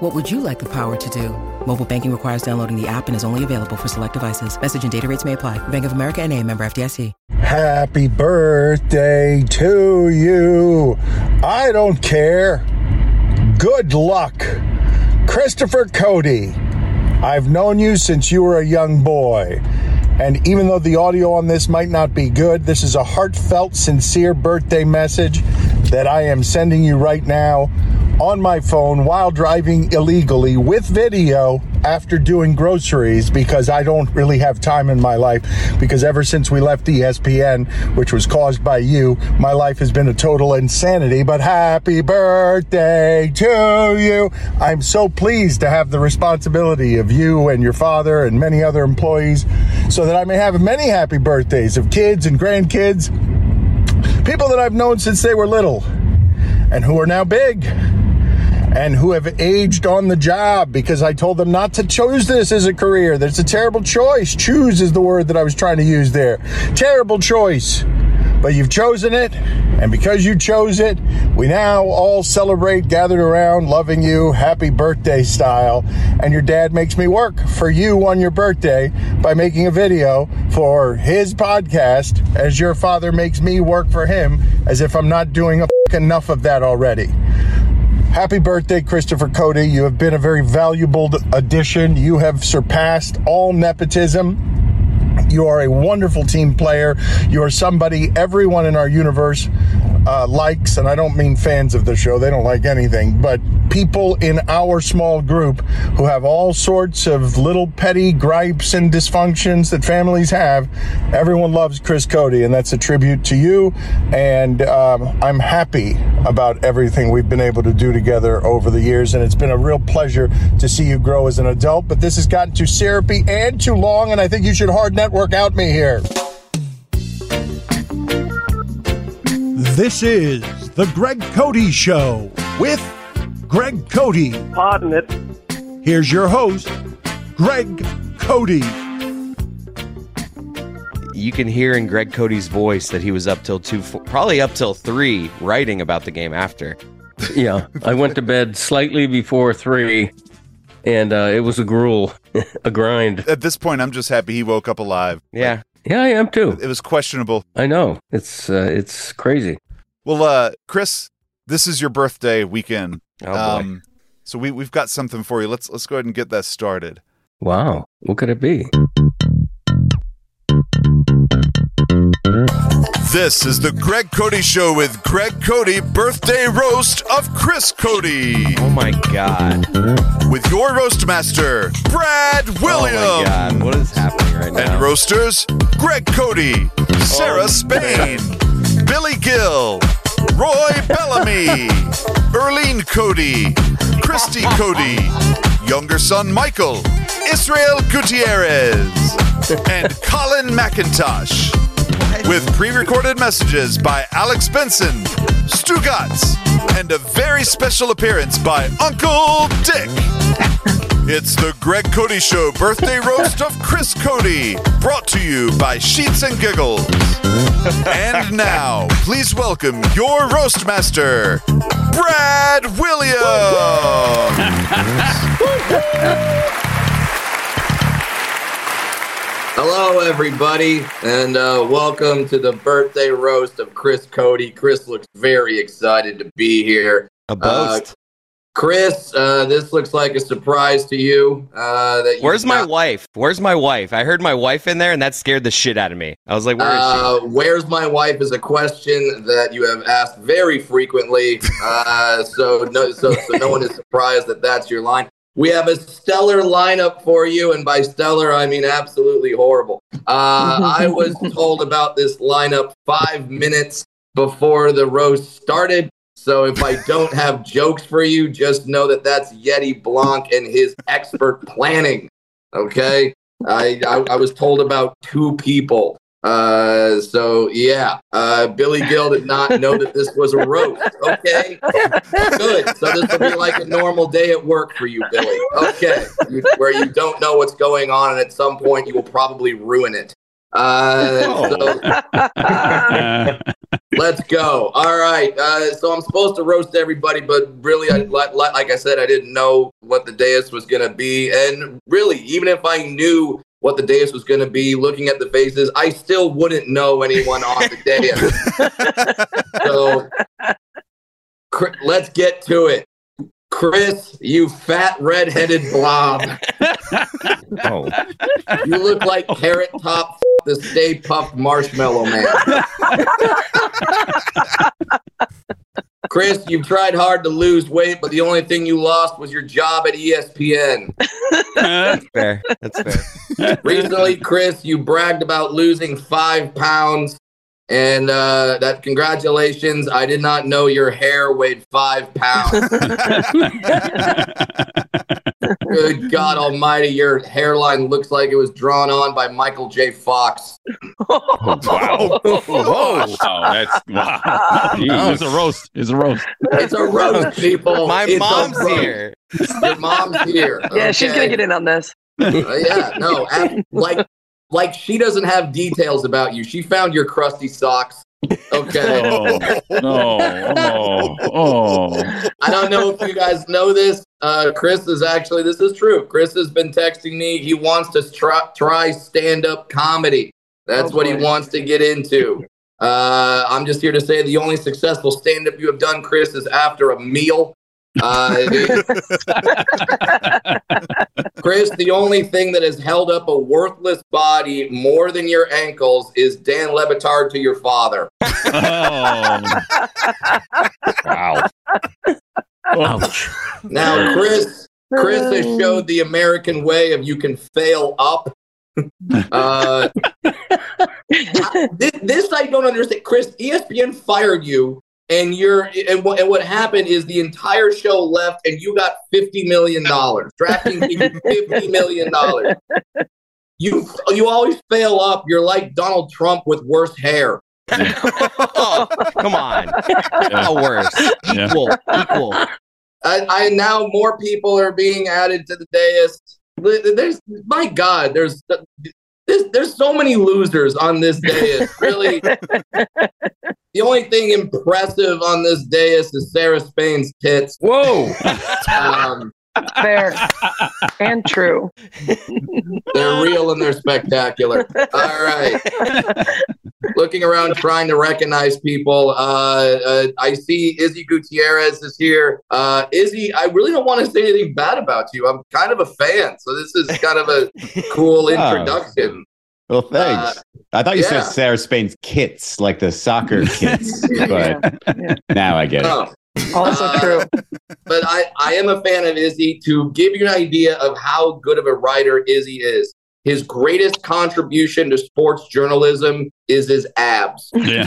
What would you like the power to do? Mobile banking requires downloading the app and is only available for select devices. Message and data rates may apply. Bank of America and a member FDIC. Happy birthday to you. I don't care. Good luck. Christopher Cote. I've known you since you were a young boy. And even though the audio on this might not be good, this is a heartfelt, sincere birthday message that I am sending you right now on my phone while driving illegally with video after doing groceries because I don't really have time in my life. Because ever since we left ESPN, which was caused by you, my life has been a total insanity. But happy birthday to you. I'm so pleased to have the responsibility of you and your father and many other employees so that I may have many happy birthdays of kids and grandkids, people that I've known since they were little and who are now big and who have aged on the job because I told them not to choose this as a career. That's a terrible choice. Choose is the word that I was trying to use there. Terrible choice. But you've chosen it, and because you chose it, we now all celebrate gathered around, loving you, happy birthday style. And your dad makes me work for you on your birthday by making a video for his podcast, as your father makes me work for him, as if I'm not doing enough of that already. Happy birthday, Christopher Cote. You have been a very valuable addition. You have surpassed all nepotism. You are a wonderful team player. You are somebody everyone in our universe uh, likes, and I don't mean fans of the show, they don't like anything, but people in our small group who have all sorts of little petty gripes and dysfunctions that families have. Everyone loves Chris Cote, and that's a tribute to you. And um, I'm happy about everything we've been able to do together over the years, and it's been a real pleasure to see you grow as an adult. But this has gotten too syrupy and too long, and I think you should hard network out me here. This is the Greg Cote Show with Greg Cote. Pardon it. Here's your host, Greg Cote. You can hear in Greg Cote's voice that he was up till two, four, probably up till three, writing about the game after. yeah, I went to bed slightly before three, and uh, it was a gruel, a grind. At this point, I'm just happy he woke up alive. Yeah, yeah, I am too. It was questionable. I know it's uh, it's crazy. Well, uh, Chris, this is your birthday weekend. Oh. Um, so we we've got something for you. Let's let's go ahead and get that started. Wow, what could it be? This is the Greg Cote Show with Greg Cote birthday roast of Chris Cote oh my god. with your roast master Brad Williams Oh my god. What is happening right now? and roasters Greg Cote, Sarah Oh, Spain, Billy Gill, Roy Bellamy, Erlene Cote, Christy Cote, younger son Michael, Israel Gutierrez, and Colin McIntosh. With pre recorded messages by Alex Benson, Stugotz, and a very special appearance by Uncle Dick. It's the Greg Cote Show birthday roast of Chris Cote, brought to you by Sheets and Giggles. And now, please welcome your roast master, Brad Williams. Hello, everybody, and uh, welcome to the birthday roast of Chris Cote. Chris looks very excited to be here. a boast. Chris, uh, this looks like a surprise to you. Uh, that you Where's my got- wife? Where's my wife? I heard my wife in there, and that scared the shit out of me. I was like, "Where is Uh, where's my wife is a question that you have asked very frequently. Uh, so no, so, so no one is surprised that that's your line. We have a stellar lineup for you, and by stellar I mean absolutely horrible. Uh, I was told about this lineup five minutes before the roast started. So if I don't have jokes for you, just know that that's Yeti Blanc and his expert planning. Okay, I, I I was told about two people Uh, so yeah, uh, Billy Gill did not know that this was a roast. Okay, good. So this will be like a normal day at work for you, Billy. Okay, you, where you don't know what's going on, and at some point you will probably ruin it. Uh, so let's go. All right. Uh, so I'm supposed to roast everybody, but really, I, like, like I said, I didn't know what the dais was going to be, and really, even if I knew what the dais was going to be, looking at the faces, I still wouldn't know anyone on the dais. so cr- let's get to it. Chris, you fat red-headed blob. Oh, You look like Carrot Top the Stay Puft Marshmallow Man. Chris, you've tried hard to lose weight, but the only thing you lost was your job at ESPN. That's fair. That's fair. Recently, Chris, you bragged about losing five pounds. And uh, that congratulations. I did not know your hair weighed five pounds. Good God Almighty, your hairline looks like it was drawn on by Michael J. Fox. wow. Whoa. Wow, that's wow. Jeez. It's a roast. It's a roast. It's a roast, people. My It's mom's roast. here. Your mom's here. Yeah, she's gonna get in on this. Uh, yeah, no, ab- like, like she doesn't have details about you. She found your crusty socks. Okay. Oh, no. Oh, oh. I don't know if you guys know this. Uh, Chris is actually, this is true. Chris has been texting me. He wants to try, try stand up comedy. That's Oh, what he wants to get into. Uh, I'm just here to say the only successful stand up you have done, Chris, is after a meal. Uh, Chris, the only thing that has held up a worthless body more than your ankles is Dan Le Batard to your father. Oh. Wow. Ouch. Now, Chris, Chris has showed the American way of you can fail up. Uh, this, this I don't understand. Chris, ESPN fired you, and you're and what, and what happened is the entire show left, and you got fifty million dollars. Drafting fifty million dollars. You you always fail up. You're like Donald Trump with worse hair. Oh, come on. How worse? Yeah. Equal. Equal. I, I now more people are being added to the dais. There's my God, there's there's, there's so many losers on this dais. Really, the only thing impressive on this dais is Sarah Spain's tits. Whoa. Um, Fair and true. they're real and they're spectacular. All right. Looking around, trying to recognize people. Uh, uh, I see Izzy Gutierrez is here. Uh, Izzy, I really don't want to say anything bad about you. I'm kind of a fan, so this is kind of a cool introduction. Well, thanks. I thought you yeah. said Sarah Spain's kits, like the soccer kits, but Yeah. now I get it. Oh, Also Uh, true. but I, I am a fan of Izzy. To give you an idea of how good of a writer Izzy is, his greatest contribution to sports journalism is his abs. Yeah.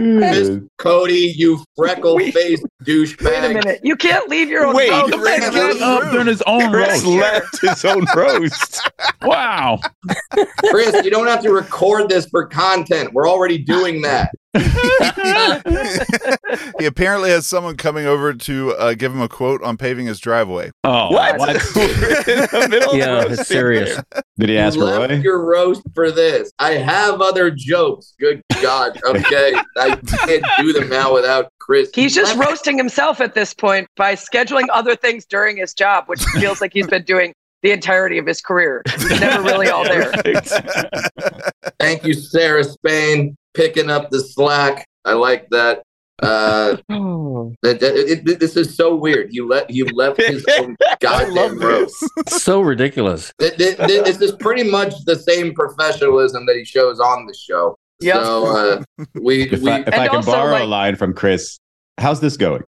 Miss Cote, you freckle faced douchebag. Wait a minute. You can't leave your own Wait, house. the man got up during his own Chris roast. left his own roast. Wow. Chris, you don't have to record this for content. We're already doing that. he apparently has someone coming over to uh, give him a quote on paving his driveway. Oh, What? what? Yeah, it's serious. Did he ask you for left Roy? your roast for this. I have other jokes. Good God. Okay. I can't do them now without Chris. He's just Left- roasting himself at this point by scheduling other things during his job, which feels like he's been doing the entirety of his career. He's never really all there. Thank you, Sarah Spain, picking up the slack. I like that. Uh, that- that- it- it- this is so weird. You let you left his own goddamn roast. So ridiculous. Th- th- th- This is pretty much the same professionalism that he shows on the show. Yep. So uh, we If we I, if I can also, borrow like- a line from Chris, how's this going?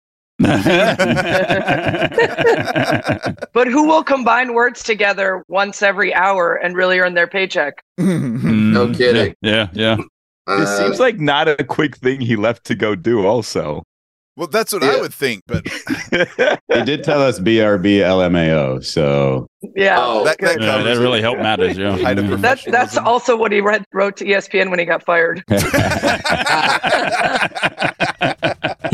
But who will combine words together once every hour and really earn their paycheck? No kidding. Yeah, yeah. Uh, This seems like not a quick thing he left to go do, also. Well, that's what I would think, but he did tell us BRB LMAO, so Yeah. Oh, that, that, Yeah, that really helped matters. Yeah. Height of Yeah. That's that's also what he read, wrote to ESPN when he got fired.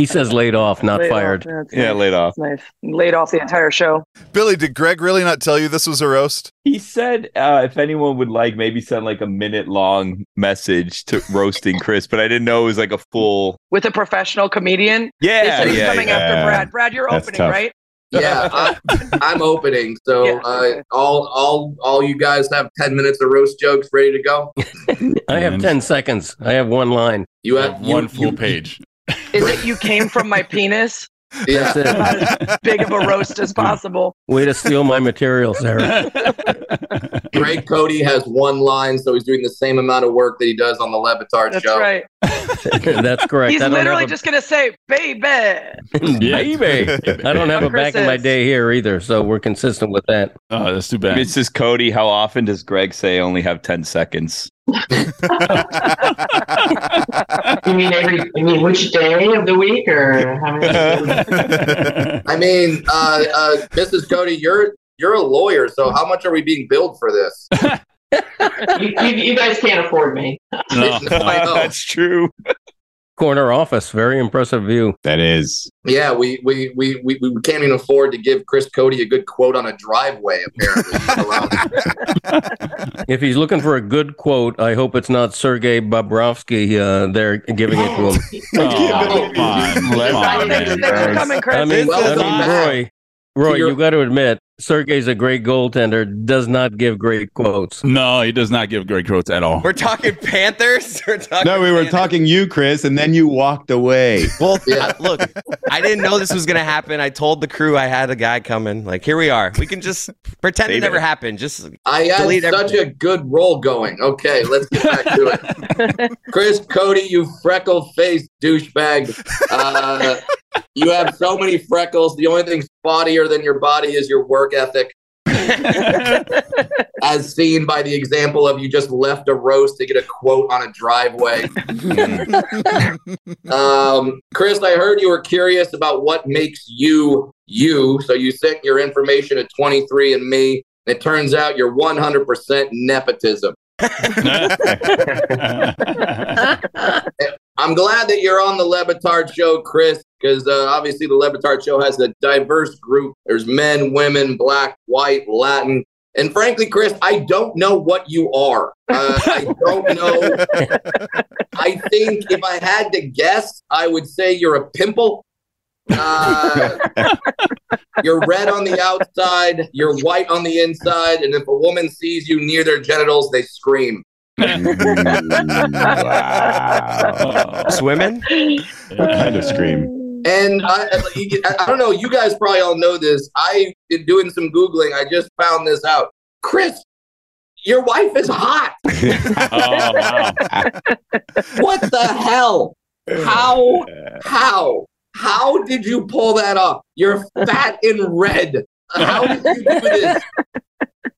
He says laid off, not Laid fired. That's Yeah, nice. laid off. That's nice. Laid off the entire show. Billy, did Greg really not tell you this was a roast? He said uh, if anyone would like, maybe send like a minute long message to roasting Chris, but I didn't know it was like a full. With a professional comedian. Yeah, They said he's yeah, coming yeah. after Brad. Brad, you're That's opening, tough. right? Yeah, I, I'm opening. So Yeah, uh, all all all you guys have ten minutes of roast jokes ready to go. I have 10 seconds. I have one line. You have you- one full you- page. Is it you came from my penis? Yeah. That's it. As big of a roast as possible. Way to steal my material, Sarah. Greg Cote has one line, so he's doing the same amount of work that he does on the Le Batard That's show. right. That's correct. He's I don't literally have a- just going to say, baby. baby. I don't have a Chris back in my is. day here either, so we're consistent with that. Oh, that's too bad. Mrs. Cote, how often does Greg say only have 10 seconds? You mean every? I mean, which day of the week, or how many? I mean, uh, uh, Mrs. Cote, you're you're a lawyer, so how much are we being billed for this? you, you, you guys can't afford me. No. I know. That's true. Corner office, very impressive view. that is. Yeah, we we, we, we we can't even afford to give Chris Cote a good quote on a driveway. Apparently, If he's looking for a good quote, I hope it's not Sergey Bobrovsky. Uh, they're giving it to him. Oh, come on. Come on, Thanks, man. coming, Chris. I mean, Welcome I mean. Roy, Roy, your- you got to admit, Sergei's a great goaltender. Does not give great quotes. No, he does not give great quotes at all. We're talking Panthers. We're talking No, we were Panthers. talking you, Chris, and then you walked away. Well, Yeah. look, I didn't know this was gonna happen. I told the crew I had a guy coming. Like, here we are. We can just pretend it never there. happened. Just I had such everything. a good roll going. Okay, let's get back to it. Chris Cote, you freckle faced douchebag. Uh, you have so many freckles. The only thing spottier than your body is your work ethic, as seen by the example of you just left a roast to get a quote on a driveway. um, Chris, I heard you were curious about what makes you you. So you sent your information to 23andMe. It turns out you're 100% nepotism. I'm glad that you're on the Le Batard show, Chris, because uh, obviously the Le Batard show has a diverse group. There's men, women, black, white, Latin. And frankly, Chris, I don't know what you are. Uh, I don't know. I think if I had to guess, I would say you're a pimple. Uh, you're red on the outside, you're white on the inside, and if a woman sees you near their genitals, they scream. Wow. swimming. What kind of scream? And I, I, I don't know, you guys probably all know this. I've been doing some Googling. I just found this out. Chris, your wife is hot. oh, wow. What the hell? How? How? How did you pull that off? You're fat and red. How did you do this?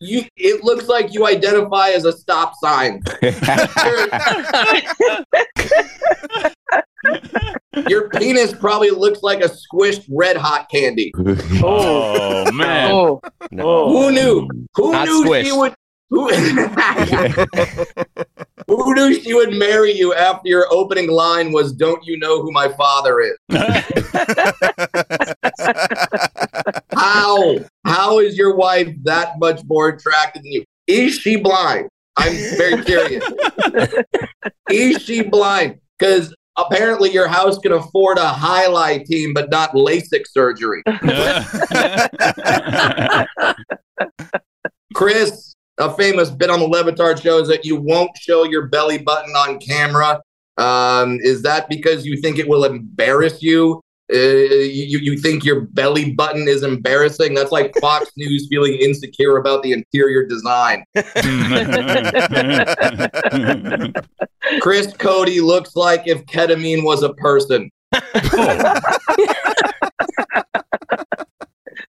You, it looks like you identify as a stop sign. Your penis probably looks like a squished red hot candy. Oh, man. Oh, Who knew? Who Not knew squished. she would? Who, who knew she would marry you after your opening line was "Don't you know who my father is?" How? How is your wife that much more attractive than you? Is she blind? I'm very curious. is she blind? Because apparently your house can afford a highlight team, but not LASIK surgery. Chris, a famous bit on the Le Batard show is that you won't show your belly button on camera. Um, is that because you think it will embarrass you? Uh, you, you think your belly button is embarrassing? That's like Fox News feeling insecure about the interior design. Chris Cote looks like if ketamine was a person.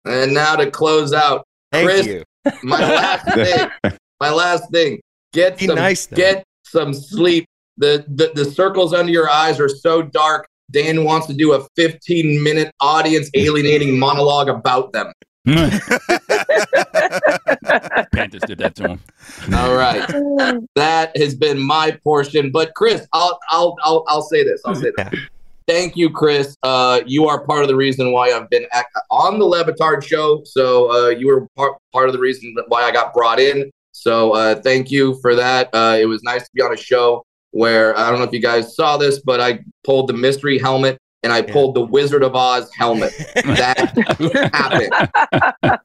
and now to close out, Thank Chris, you. My last thing. My last thing. Get Be some nice, though. get some sleep. The, the the circles under your eyes are so dark. Dan wants to do a 15 minute audience alienating monologue about them. Panthers did that to him. All right, that has been my portion. But Chris, I'll I'll I'll, I'll say this. I'll say this. Thank you, Chris. Uh, you are part of the reason why I've been at, on the Le Batard show. So uh, you were part part of the reason why I got brought in. So uh, thank you for that. Uh, it was nice to be on a show where I don't know if you guys saw this, but I pulled the mystery helmet and I pulled the Wizard of Oz helmet. That happened.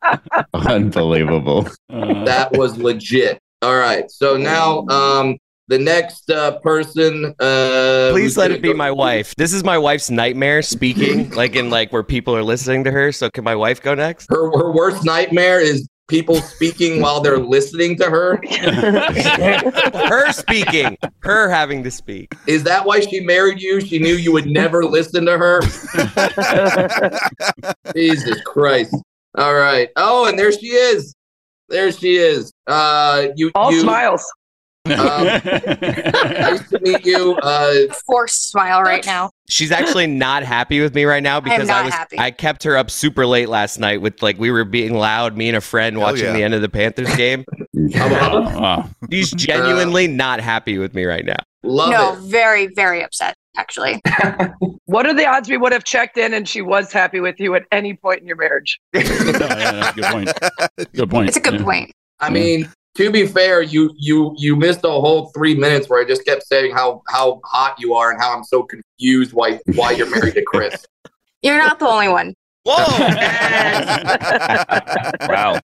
Unbelievable. that was legit. All right. So now um the next uh, person uh Please let it be go- my wife. This is my wife's nightmare speaking, like in like where people are listening to her. So can my wife go next? her her worst nightmare is people speaking while they're listening to her. her speaking, her having to speak. Is that why she married you? She knew you would never listen to her. Jesus Christ. All right. Oh, and there she is. There she is. Uh you All you, smiles. Um, nice to meet you. Uh Forced smile right now. She's actually not happy with me right now because I, not was happy. I kept her up super late last night with like we were being loud, me and a friend watching yeah. the end of the Panthers game. Wow. She's genuinely not happy with me right now. love no, it. very, very upset, actually. What are the odds we would have checked in and she was happy with you at any point in your marriage? Oh, yeah, good point. Good point. It's a good Yeah. point. I mean, to be fair, you you you missed a whole three minutes where I just kept saying how how hot you are and how I'm so confused why why you're married to Chris. You're not the only one. Whoa! wow.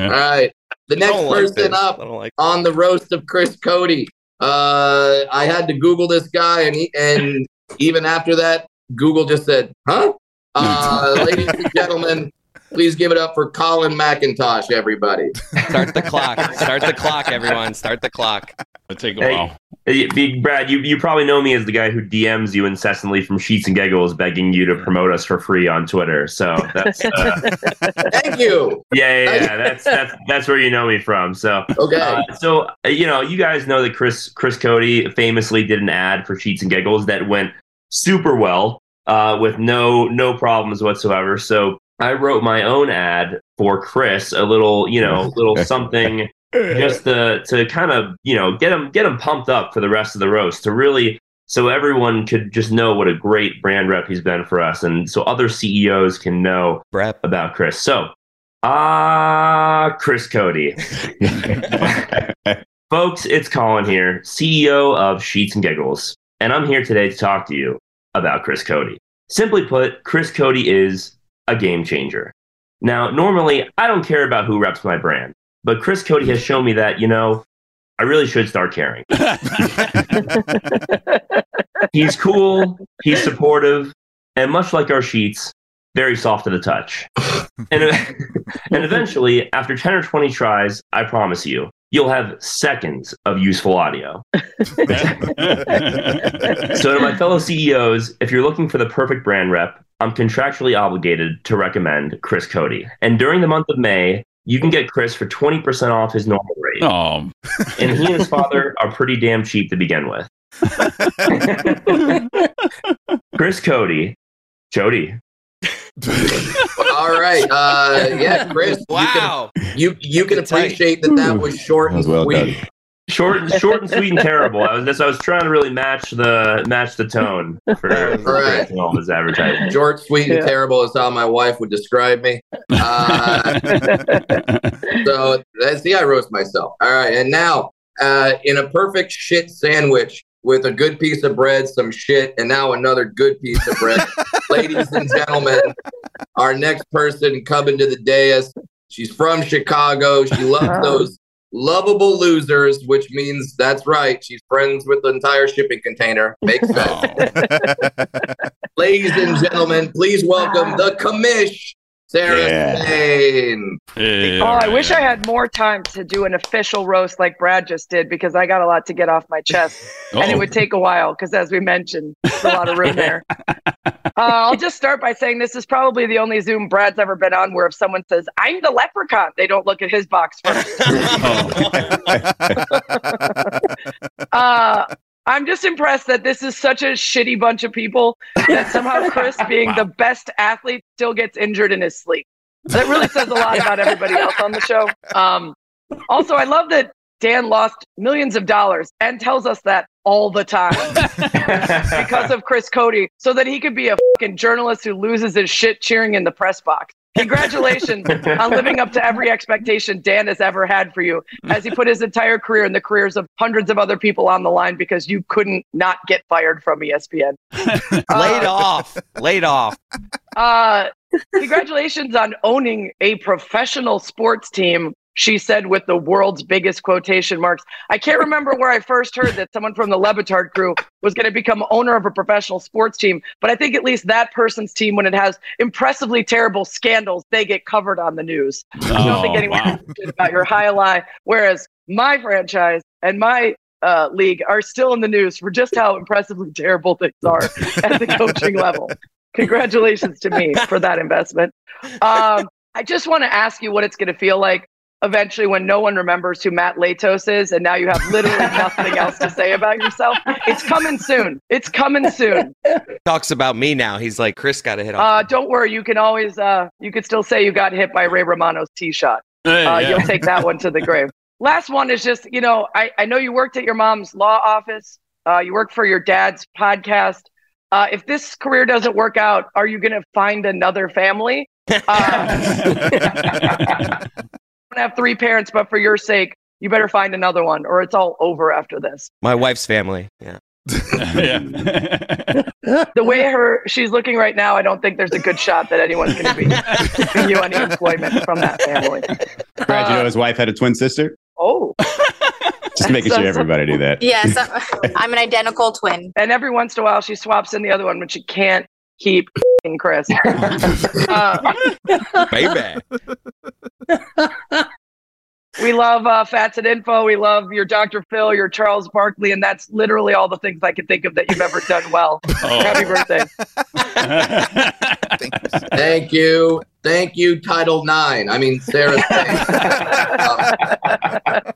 All right, the next don't like person this. up I don't like on the roast of Chris Cote. Uh, I had to Google this guy, and he, and even after that, Google just said, "Huh." Uh, ladies and gentlemen, please give it up for Colin McIntosh, everybody. Start the clock. Start the clock, everyone. Start the clock. It'll take a Hey. while. Hey, Brad, you, you probably know me as the guy who DMs you incessantly from Sheets and Giggles, begging you to promote us for free on Twitter. So that's uh, Thank you. yeah, yeah, yeah. That's that's that's where you know me from. So Okay. uh, so uh, you know, you guys know that Chris Chris Cote famously did an ad for Sheets and Giggles that went super well, uh, with no no problems whatsoever. So I wrote my own ad for Chris, a little you know little something just to to kind of you know get him get him pumped up for the rest of the roast to really so everyone could just know what a great brand rep he's been for us and so other CEOs can know Brep. about Chris. So ah Chris Cote. Folks, it's Colin here, CEO of Sheets and Giggles, and I'm here today to talk to you about Chris Cote. Simply put, Chris Cote is a game changer. Now, normally, I don't care about who reps my brand, but Chris Cote has shown me that, you know, I really should start caring. he's cool, he's supportive, and much like our sheets, very soft to the touch. and, and eventually, after 10 or 20 tries, I promise you, you'll have seconds of useful audio. so, to my fellow CEOs, if you're looking for the perfect brand rep, I'm contractually obligated to recommend Chris Cote. And during the month of May, you can get Chris for 20% off his normal rate. Oh, And he and his father are pretty damn cheap to begin with. Chris Cote, Jody. All right. Uh, yeah, Chris. Wow. You can, you, you can appreciate that that was short That and well sweet. done. Short, short and sweet and terrible. I was just, I was trying to really match the match the tone for, for Right. Chris all this advertising. Short, sweet, and Yeah. terrible is how my wife would describe me. Uh, so see, I roast myself. All right, and now uh, in a perfect shit sandwich with a good piece of bread, some shit, and now another good piece of bread. Ladies and gentlemen, our next person coming to the dais. She's from Chicago. She loves those lovable losers, which means that's right. She's friends with the entire shipping container. Makes sense. Ladies and gentlemen, please welcome the commish, Sarah Yeah. Spain. Yeah, Oh, I right. wish I had more time to do an official roast like Brad just did because I got a lot to get off my chest. And it oh. would take a while because, as we mentioned, there's a lot of room there. Uh, I'll just start by saying this is probably the only Zoom Brad's ever been on where if someone says, I'm the leprechaun, they don't look at his box first. Uh, I'm just impressed that this is such a shitty bunch of people that somehow Chris, being the best athlete, still gets injured in his sleep. That really says a lot about everybody else on the show. Um, also, I love that Dan lost millions of dollars and tells us that all the time because of Chris Cote, so that he could be a fucking journalist who loses his shit cheering in the press box. Congratulations on living up to every expectation Dan has ever had for you as he put his entire career and the careers of hundreds of other people on the line because you couldn't not get fired from ESPN. Laid off. Laid off. Uh, congratulations on owning a professional sports team. She said with the world's biggest quotation marks. I can't remember where I first heard that someone from the Le Batard crew was going to become owner of a professional sports team, but I think at least that person's team, when it has impressively terrible scandals, they get covered on the news. I don't think Oh, anyone wow. about your high lie. Whereas my franchise and my uh, league are still in the news for just how impressively terrible things are at the coaching level. Congratulations to me for that investment. Um, I just want to ask you what it's going to feel like eventually when no one remembers who Matt Latos is, and now you have literally nothing else to say about yourself. It's coming soon. It's coming soon. Talks about me now. He's like, Chris got to hit off. Uh, don't worry, you can always uh, you could still say you got hit by Ray Romano's tee shot. Hey, Uh, yeah. You'll take that one to the grave. Last one is just you know I, I know you worked at your mom's law office. Uh, you work for your dad's podcast. Uh, if this career doesn't work out, are you going to find another family? Uh, don't have three parents, but for your sake, you better find another one, or it's all over after this. My wife's family. Yeah. The way her she's looking right now, I don't think there's a good shot that anyone's going to be giving you any employment from that family. Brad, you know uh, his wife had a twin sister? Oh, Just making sure everybody knew that. Yes, I'm- I'm an identical twin. and every once in a while she swaps in the other one, but she can't keep f***ing Chris. Uh, Baby. we love uh, Fats and Info. We love your Dr. Phil, your Charles Barkley, and that's literally all the things I can think of that you've ever done well. Happy birthday. Thank you. Thank you, Title Nine. I mean, Sarah.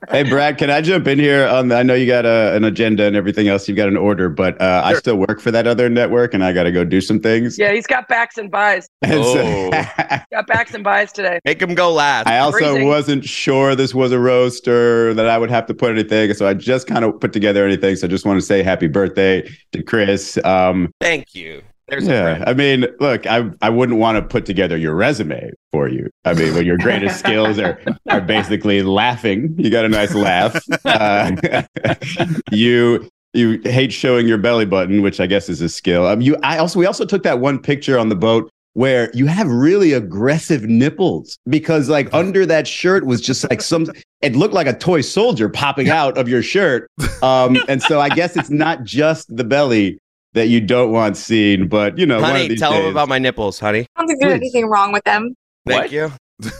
Hey, Brad, can I jump in here? On the, I know you got a, an agenda and everything else. You've got an order, but uh, I still work for that other network, and I got to go do some things. Yeah, he's got backs and buys. And so- Got backs and buys today. Make him go last. I also Freezing. wasn't sure this was a roast or that I would have to put anything, so I just kind of put together anything. So I just want to say happy birthday to Chris. Um, Thank you. There's yeah. I mean, look, I I wouldn't want to put together your resume for you. I mean, when your greatest skills are are basically laughing, you got a nice laugh. Uh, you you hate showing your belly button, which I guess is a skill. Um, you I also we also took that one picture on the boat where you have really aggressive nipples because like under that shirt was just like some it looked like a toy soldier popping out of your shirt um and so i guess it's not just the belly that you don't want seen but you know one of honey, these tell him days- about my nipples, honey. I don't think there's Please. anything wrong with them. Thank you.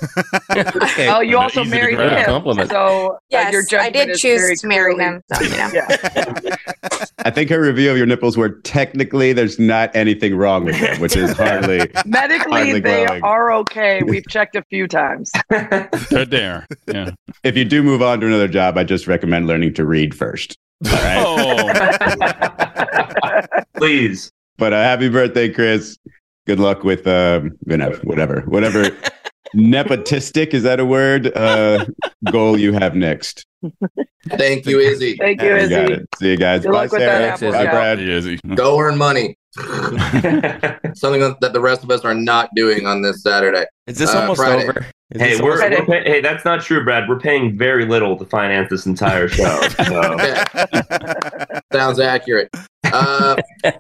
Okay. Oh, you also Easy to married him. Compliment. So uh, Yes, your I did choose to marry clearly- him. So, you know. Yeah. i think her review of your nipples were technically there's not anything wrong with them which is hardly Medically, Hardly they glowing. are okay. We've checked a few times. Good there. Yeah. if you do move on to another job i just recommend learning to read first all right Oh, Please. But uh, happy birthday, Chris. Good luck with um, you know, whatever, whatever nepotistic is that a word? Uh, goal you have next. Thank you, Izzy. Thank you, You got Izzy. it. See you guys. Good Bye, luck with that Sarah. apple Bye, shot. Brad. easy. Go earn money. Something that that the rest of us are not doing on this Saturday. Is this Uh, almost Friday. over? Is Hey, we're, we're pay- hey, that's not true, Brad. We're paying very little to finance this entire show. So. Sounds accurate. Uh, all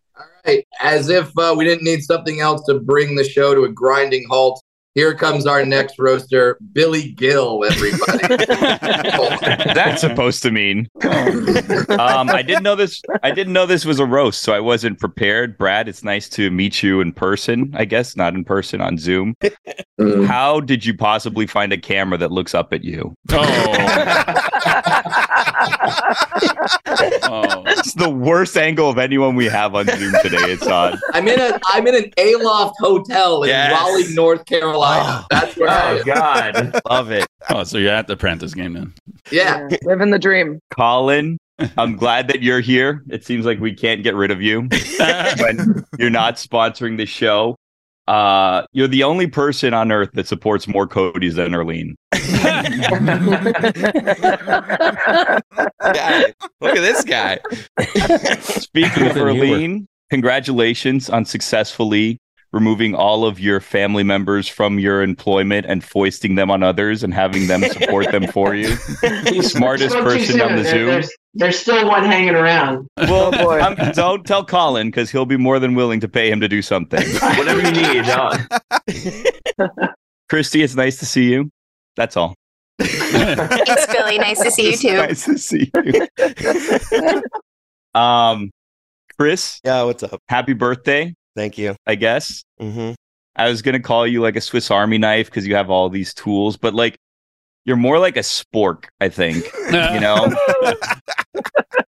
right. As if uh, we didn't need something else to bring the show to a grinding halt, here comes our next roaster, Billy Gill, everybody. That's supposed to mean. um, I didn't know this. I didn't know this was a roast, so I wasn't prepared. Brad, it's nice to meet you in person. I guess not in person on Zoom. Mm. How did you possibly find a camera that looks up at you? Oh. Oh. It's the worst angle of anyone we have on Zoom today. It's on. I'm in a I'm in an Aloft hotel in Yes. Raleigh, North Carolina. Oh, That's where I Oh am. God. Love it. oh, so you're at the Prentice game then? Yeah. Living the dream. Colin, I'm glad that you're here. It seems like we can't get rid of you when you're not sponsoring the show. Uh, you're the only person on earth that supports more Cote's than Erlene. Look at this guy. Speaking of Good. Erlene, congratulations on successfully removing all of your family members from your employment and foisting them on others and having them support them for you. Smartest person on the Zoom. There's, there's still one hanging around. Well, I'm- don't tell Colin because he'll be more than willing to pay him to do something. Whatever you need. huh? Christy, it's nice to see you. That's all. Thanks, Billy. Nice to see you too. Nice to see you. um, Chris. Yeah, what's up? Happy birthday. Thank you. I guess. Mm-hmm. I was gonna call you like a Swiss Army knife because you have all these tools, but like you're more like a spork, I think. you know?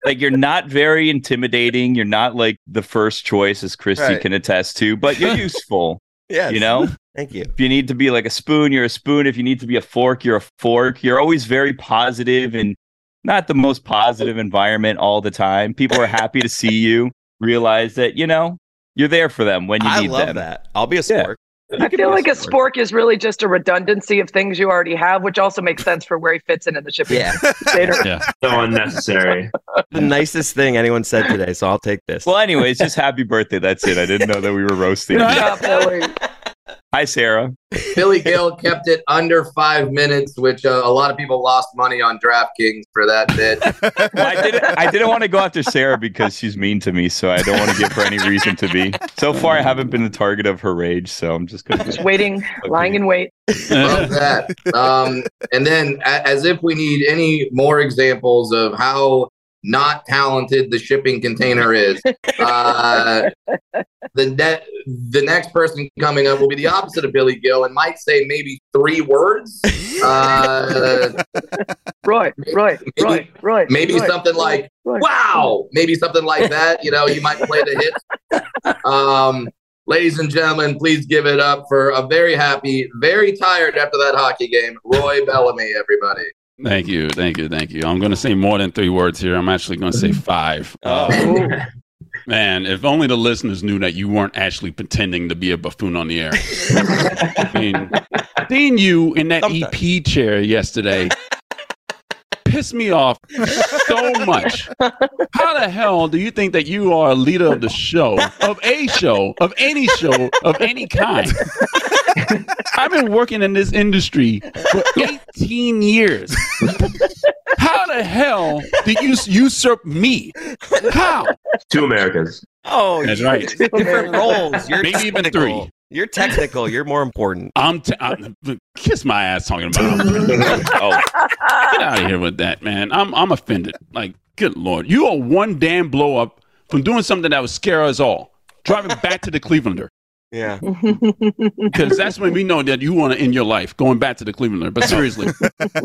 like you're not very intimidating. You're not like the first choice, as Christy Right. can attest to, but you're useful. yeah. You know? Thank you. If you need to be like a spoon, you're a spoon. If you need to be a fork, you're a fork. You're always very positive and not the most positive environment all the time. People are happy to see you, realize that, you know, you're there for them when you I need love that. I'll be a spork. I feel like a spork is really just a redundancy of things you already have, which also makes sense for where he fits in in the shipping Yeah. container. So unnecessary. the nicest thing anyone said today, so I'll take this. Well, anyways, just happy birthday. That's it. I didn't know that we were roasting. you. Yeah, Billy. Hi, Sarah. Billy Gill kept it under five minutes, which uh, a lot of people lost money on DraftKings for that bit. Well, I didn't. I didn't want to go after Sarah because she's mean to me, so I don't want to give her any reason to be. So far, I haven't been the target of her rage, so I'm just gonna. Just waiting, lying in wait. Love that. Um, and then, as if we need any more examples of how not talented the shipping container is, uh, the the next person coming up will be the opposite of Billy Gill and might say maybe three words. Uh, right, Roy, right, Roy. maybe Roy, something Roy, like Roy. wow maybe something like that you know you might play the hit. um ladies and gentlemen please give it up for a very happy very tired after that hockey game roy bellamy everybody Thank you, thank you, thank you. I'm going to say more than three words here. I'm actually going to say five. Uh, man, if only the listeners knew that you weren't actually pretending to be a buffoon on the air. I mean, seeing you in that EP chair yesterday pissed me off so much. How the hell do you think that you are a leader of the show, of a show, of any show, of any kind? I've been working in this industry for 18 years. How the hell did you usurp me? How? Two Americans. Oh, That's right. Different roles. You're Maybe even three. You're technical. You're more important. I'm, t- I'm kiss my ass talking about. oh, get out of here with that, man. I'm I'm offended. Like, good lord, you are one damn blow up from doing something that would scare us all. Driving back to the Clevelander. Yeah. Because that's when we know that you want to end your life going back to the Clevelander. But seriously,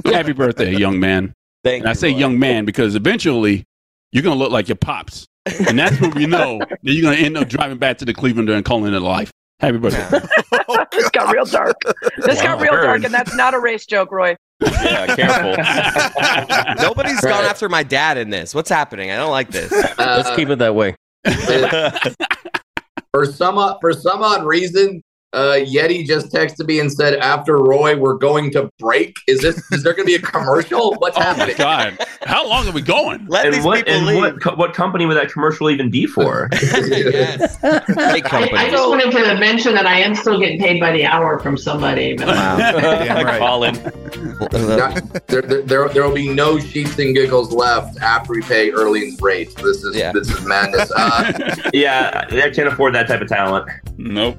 happy birthday, young man. Thank and I say young man because eventually you're going to look like your pops. And that's when we know that you're going to end up driving back to the Clevelander and calling it a life. Happy birthday. Oh, this got real dark. This got real dark, and that's not a race joke, Roy. Yeah, careful. Nobody's gone after my dad in this. What's happening? I don't like this. Let's keep it that way. for some for some odd reason uh, Yeti just texted me and said, "After Roy, we're going to break." Is this? Is there going to be a commercial? What's happening? Oh God, how long are we going? Let and these what people and leave. what co- what company would that commercial even be for? yes. I. I just wanted to mention that I am still getting paid by the hour from somebody. But Colin. Not- there, there, there, there will be no sheets and giggles left after we pay Erlene's rate. This is Yeah. this is madness. Uh, yeah, I can't afford that type of talent. Nope.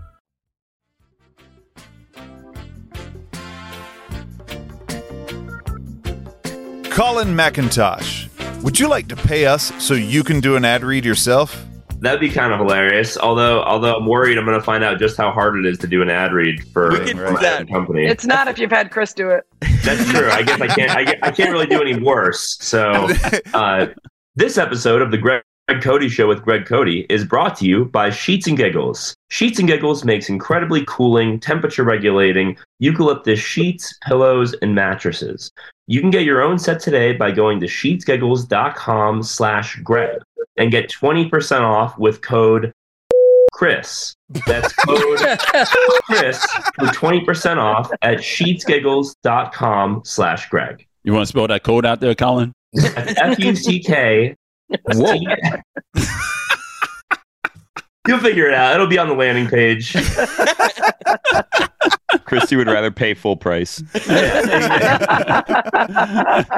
Colin McIntosh, would you like to pay us so you can do an ad read yourself? That'd be kind of hilarious. Although, although I'm worried, I'm going to find out just how hard it is to do an ad read for, for my company. It's not if you've had Chris do it. That's true. I guess I can't. I, I can't really do any worse. So, uh, this episode of the Greg Cote Show with Greg Cote is brought to you by Sheets and Giggles. Sheets and Giggles makes incredibly cooling, temperature regulating eucalyptus sheets, pillows, and mattresses. You can get your own set today by going to sheetsgiggles.com slash Greg and get 20% off with code Chris. That's code Chris for 20% off at sheetsgiggles.com slash Greg. You want to spell that code out there, Colin? F U C K. Whoa. You'll figure it out. It'll be on the landing page. Christy would rather pay full price.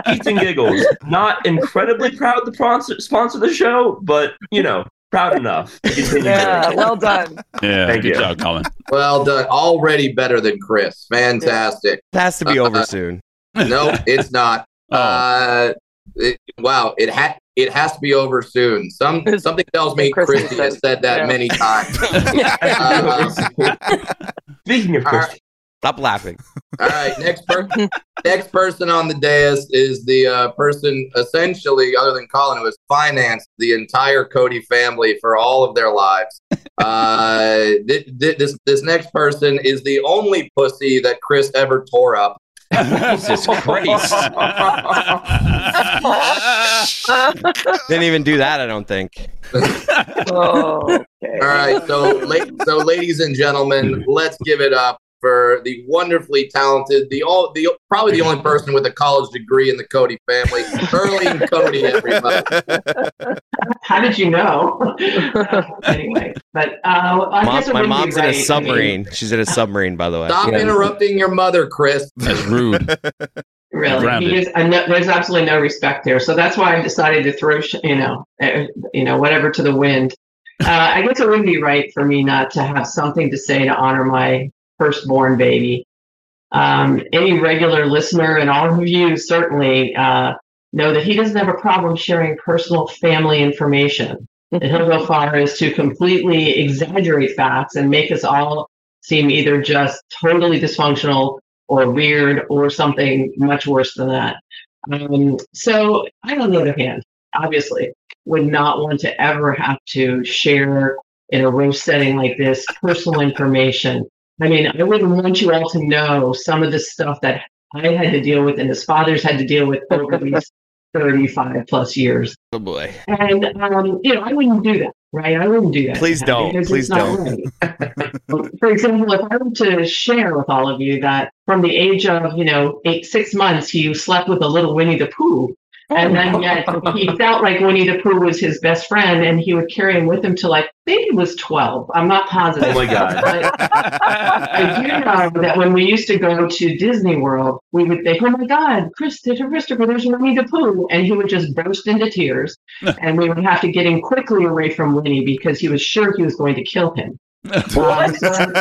Eats and giggles. Not incredibly proud to sponsor, sponsor the show, but you know, proud enough. Yeah, well done. Yeah, Thank good you. job, Colin. Well done. Already better than Chris. Fantastic. It has to be over Uh, soon. No, it's not. Uh, it- wow, it had it has to be over soon. Some something tells me Christy Christy has said- said that yeah. many times. Uh, Speaking of all Chris, right, Stop laughing. all right, next person, next person on the dais is the uh, person essentially, other than Colin, who has financed the entire Cote family for all of their lives. Uh, thi- thi- this this next person is the only pussy that Chris ever tore up. Jesus Christ. Didn't even do that, I don't think. Oh, okay. All right, so la- so ladies and gentlemen, let's give it up for the wonderfully talented, the all the probably the only person with a college degree in the Cote family, Erling Cote. Everybody, How did you know? anyway, but uh, I Mom, guess my mom's in right. a I mean, submarine. She's in a submarine, by the way. stop Yeah. interrupting your mother, Chris. That's rude. Really, he is. I know, there's absolutely no respect there. So that's why I decided to throw, sh- you know, uh, you know, whatever to the wind. Uh, I guess it wouldn't be right for me not to have something to say to honor my firstborn baby. Um, any regular listener, and all of you certainly uh, know that he doesn't have a problem sharing personal family information. And he'll go far as to completely exaggerate facts and make us all seem either just totally dysfunctional or weird or something much worse than that. Um, so I, on the other hand, obviously would not want to ever have to share in a roast setting like this personal information. I mean, I wouldn't want you all to know some of the stuff that I had to deal with and his father's had to deal with over these 35 plus years. Oh boy. And, um, you know, I wouldn't do that, right? I wouldn't do that. Please don't. Please don't. right. For example, if I were to share with all of you that from the age of, you know, eight, six months, you slept with a little Winnie the Pooh. And then oh. yet he felt like Winnie the Pooh was his best friend and he would carry him with him till like maybe he was 12. I'm not positive. Oh my God. But I do know that when we used to go to Disney World, we would think, oh my God, Christopher, Christopher, there's Winnie the Pooh. And he would just burst into tears. and we would have to get him quickly away from Winnie because he was sure he was going to kill him. Um, so,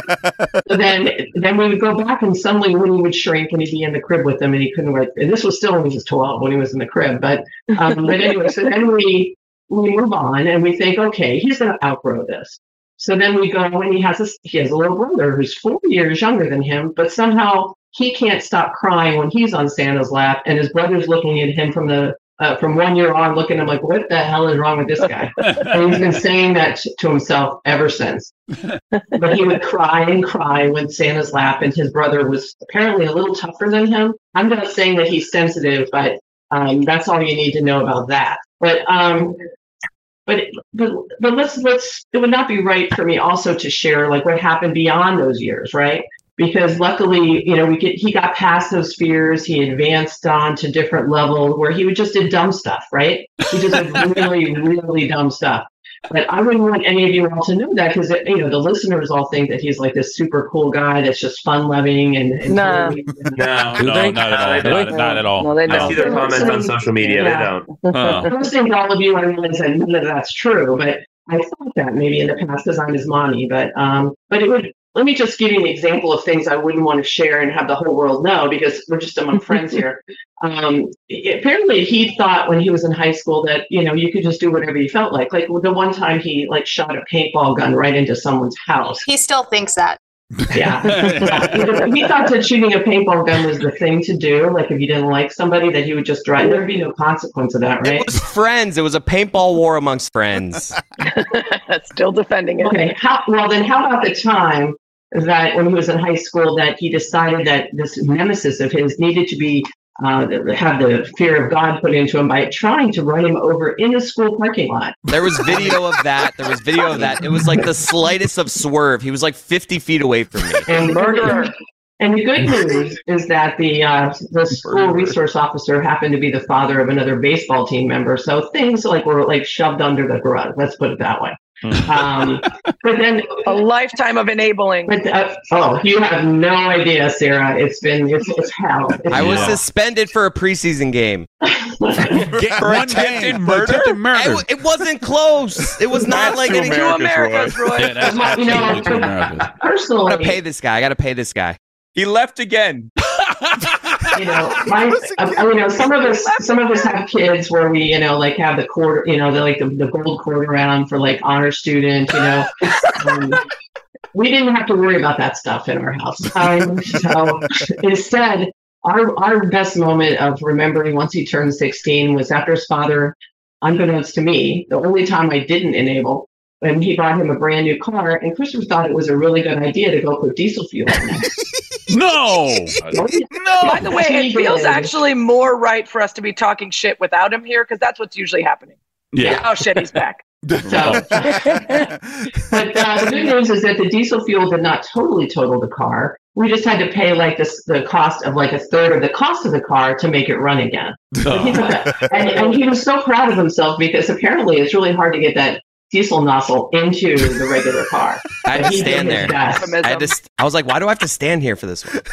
then, then we would go back, and suddenly Winnie would shrink, and he'd be in the crib with him, and he couldn't. Wait. And this was still when he was twelve, when he was in the crib. But, um, but anyway, so then we we move on, and we think, okay, he's going to outgrow this. So then we go, and he has a he has a little brother who's four years younger than him, but somehow he can't stop crying when he's on Santa's lap, and his brother's looking at him from the uh, from one year on, looking at him like, what the hell is wrong with this guy? and he's been saying that to himself ever since. but he would cry and cry when Santa's lap, and his brother was apparently a little tougher than him. I'm not saying that he's sensitive, but um, that's all you need to know about that. But um, but but but let's let's it would not be right for me also to share like what happened beyond those years, right? Because luckily, you know, we get he got past those fears. He advanced on to different levels where he would just did dumb stuff, right? He just did really, really dumb stuff. But I wouldn't want any of you all to know that because you know the listeners all think that he's like this super cool guy that's just fun loving and, and No. No, No, not at all. Not, not at all. No, they I don't. see their comments on social media. Yeah. They don't. Huh. listening to all of you, I realize that none of that's true, but I thought that maybe in the past because I'm his mommy. But um, but it would. Let me just give you an example of things I wouldn't want to share and have the whole world know because we're just among friends here. Um, apparently, he thought when he was in high school that you know you could just do whatever you felt like. Like the one time he like shot a paintball gun right into someone's house. He still thinks that. Yeah. he thought that shooting a paintball gun was the thing to do. Like if you didn't like somebody, that he would just drive. There'd be no consequence of that, right? It was friends. It was a paintball war amongst friends. Still defending it. Okay. How, well, then how about the time that when he was in high school that he decided that this nemesis of his needed to be uh, have the fear of God put into him by trying to run him over in a school parking lot. There was video of that. There was video of that. It was like the slightest of swerve. He was like 50 feet away from me. And murderer. And the good news is that the uh, the school resource officer happened to be the father of another baseball team member, so things like were like shoved under the rug. Let's put it that way. Um, but then a lifetime of enabling. But uh, oh, you have no idea, Sarah. It's been it's, it's hell. It's I was suspended for a preseason game. For attempted murder? It, w- it wasn't close. It was not like two any Americas, Americas, Roy. Yeah, that's Well, you know, absolutely two Americas. I gotta pay this guy. I gotta pay this guy. He left again. you know, my, uh, you know, some of us, some of us have kids where we, you know, like have the quarter, you know, the like the, the gold quarter on for like honor student, you know. Um, we didn't have to worry about that stuff in our house. Um, so instead, our our best moment of remembering once he turned 16 was after his father, unbeknownst to me, the only time I didn't enable. When he bought him a brand new car, and Christopher thought it was a really good idea to go put diesel fuel in it. No. No. By the way, it feels actually more right for us to be talking shit without him here because that's what's usually happening. Yeah. Oh shit, he's back. So, but uh, the good news is that the diesel fuel did not totally total the car. We just had to pay like this, the cost of like a third of the cost of the car to make it run again. and, and he was so proud of himself because apparently it's really hard to get that diesel nozzle into the regular car. I had to stand there. I had to. St- I was like, why do I have to stand here for this one?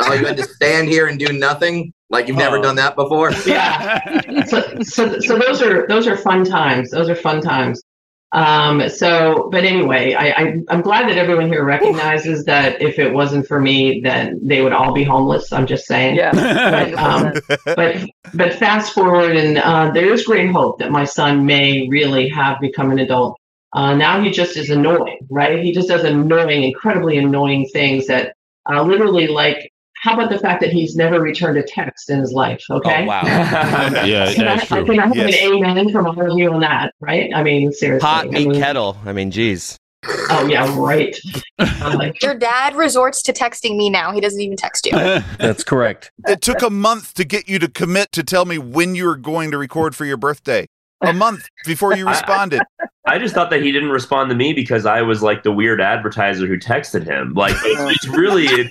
Oh, you had to stand here and do nothing? Like you've never Oh. done that before? yeah. So, so, so those are those are fun times. Those are fun times. Um, so, but anyway, I, I I'm glad that everyone here recognizes that if it wasn't for me, then they would all be homeless. I'm just saying. Yeah. But, um, but but fast forward, and uh, there is great hope that my son may really have become an adult. Uh, now he just is annoying, right? He just does annoying, incredibly annoying things that uh, literally like. How about the fact that he's never returned a text in his life? Okay. Oh wow. Yeah, Can I, that's true. can I have Yes. an amen from all of you on that, right? I mean, seriously. Pot I meat mean, kettle. I mean, geez. Oh yeah, right. Uh, Your dad resorts to texting me now. He doesn't even text you. That's correct. It took a month to get you to commit to tell me when you were going to record for your birthday. A month before you responded. I just thought that he didn't respond to me because I was like the weird advertiser who texted him. Like it's, uh-huh. it's really it,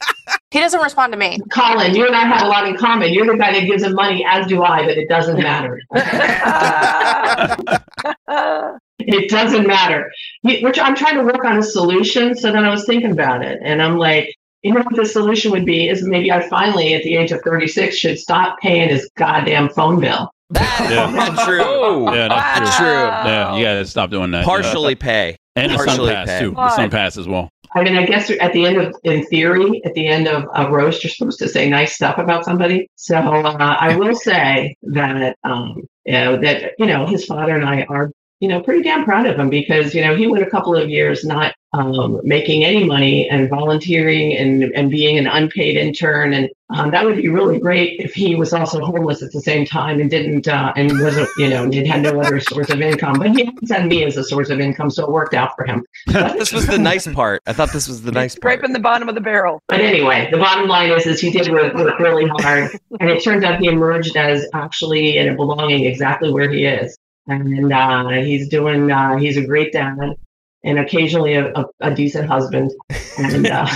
He doesn't respond to me. Colin, you and I have a lot in common. You're the guy that gives him money, as do I, but it doesn't matter. it doesn't matter. Which I'm trying to work on a solution. So then I was thinking about it, and I'm like, you know what the solution would be is maybe I finally, at the age of 36, should stop paying his goddamn phone bill. Yeah. Not true. Yeah, that's That's true. true. Yeah, you gotta stop doing that. Partially pay. Yeah. And the sun partially pass pay. too. The sun pass as well. I mean, I guess at the end of, in theory, at the end of a roast, you're supposed to say nice stuff about somebody. So uh, I will say that, um, you know, that you know, his father and I are, you know, pretty damn proud of him because you know he went a couple of years not um, making any money and volunteering and and being an unpaid intern, and um, that would be really great if he was also homeless at the same time and didn't uh, and wasn't, you know, and had no other source of income. But he had me as a source of income, so it worked out for him. this was the nice part. I thought this was the nice part. Scraping the bottom of the barrel. But anyway, the bottom line is, is he did work, work really hard, and it turned out he emerged as actually in a belonging exactly where he is. and uh, he's doing. Uh, he's a great dad, and occasionally a, a, a decent husband. And, uh,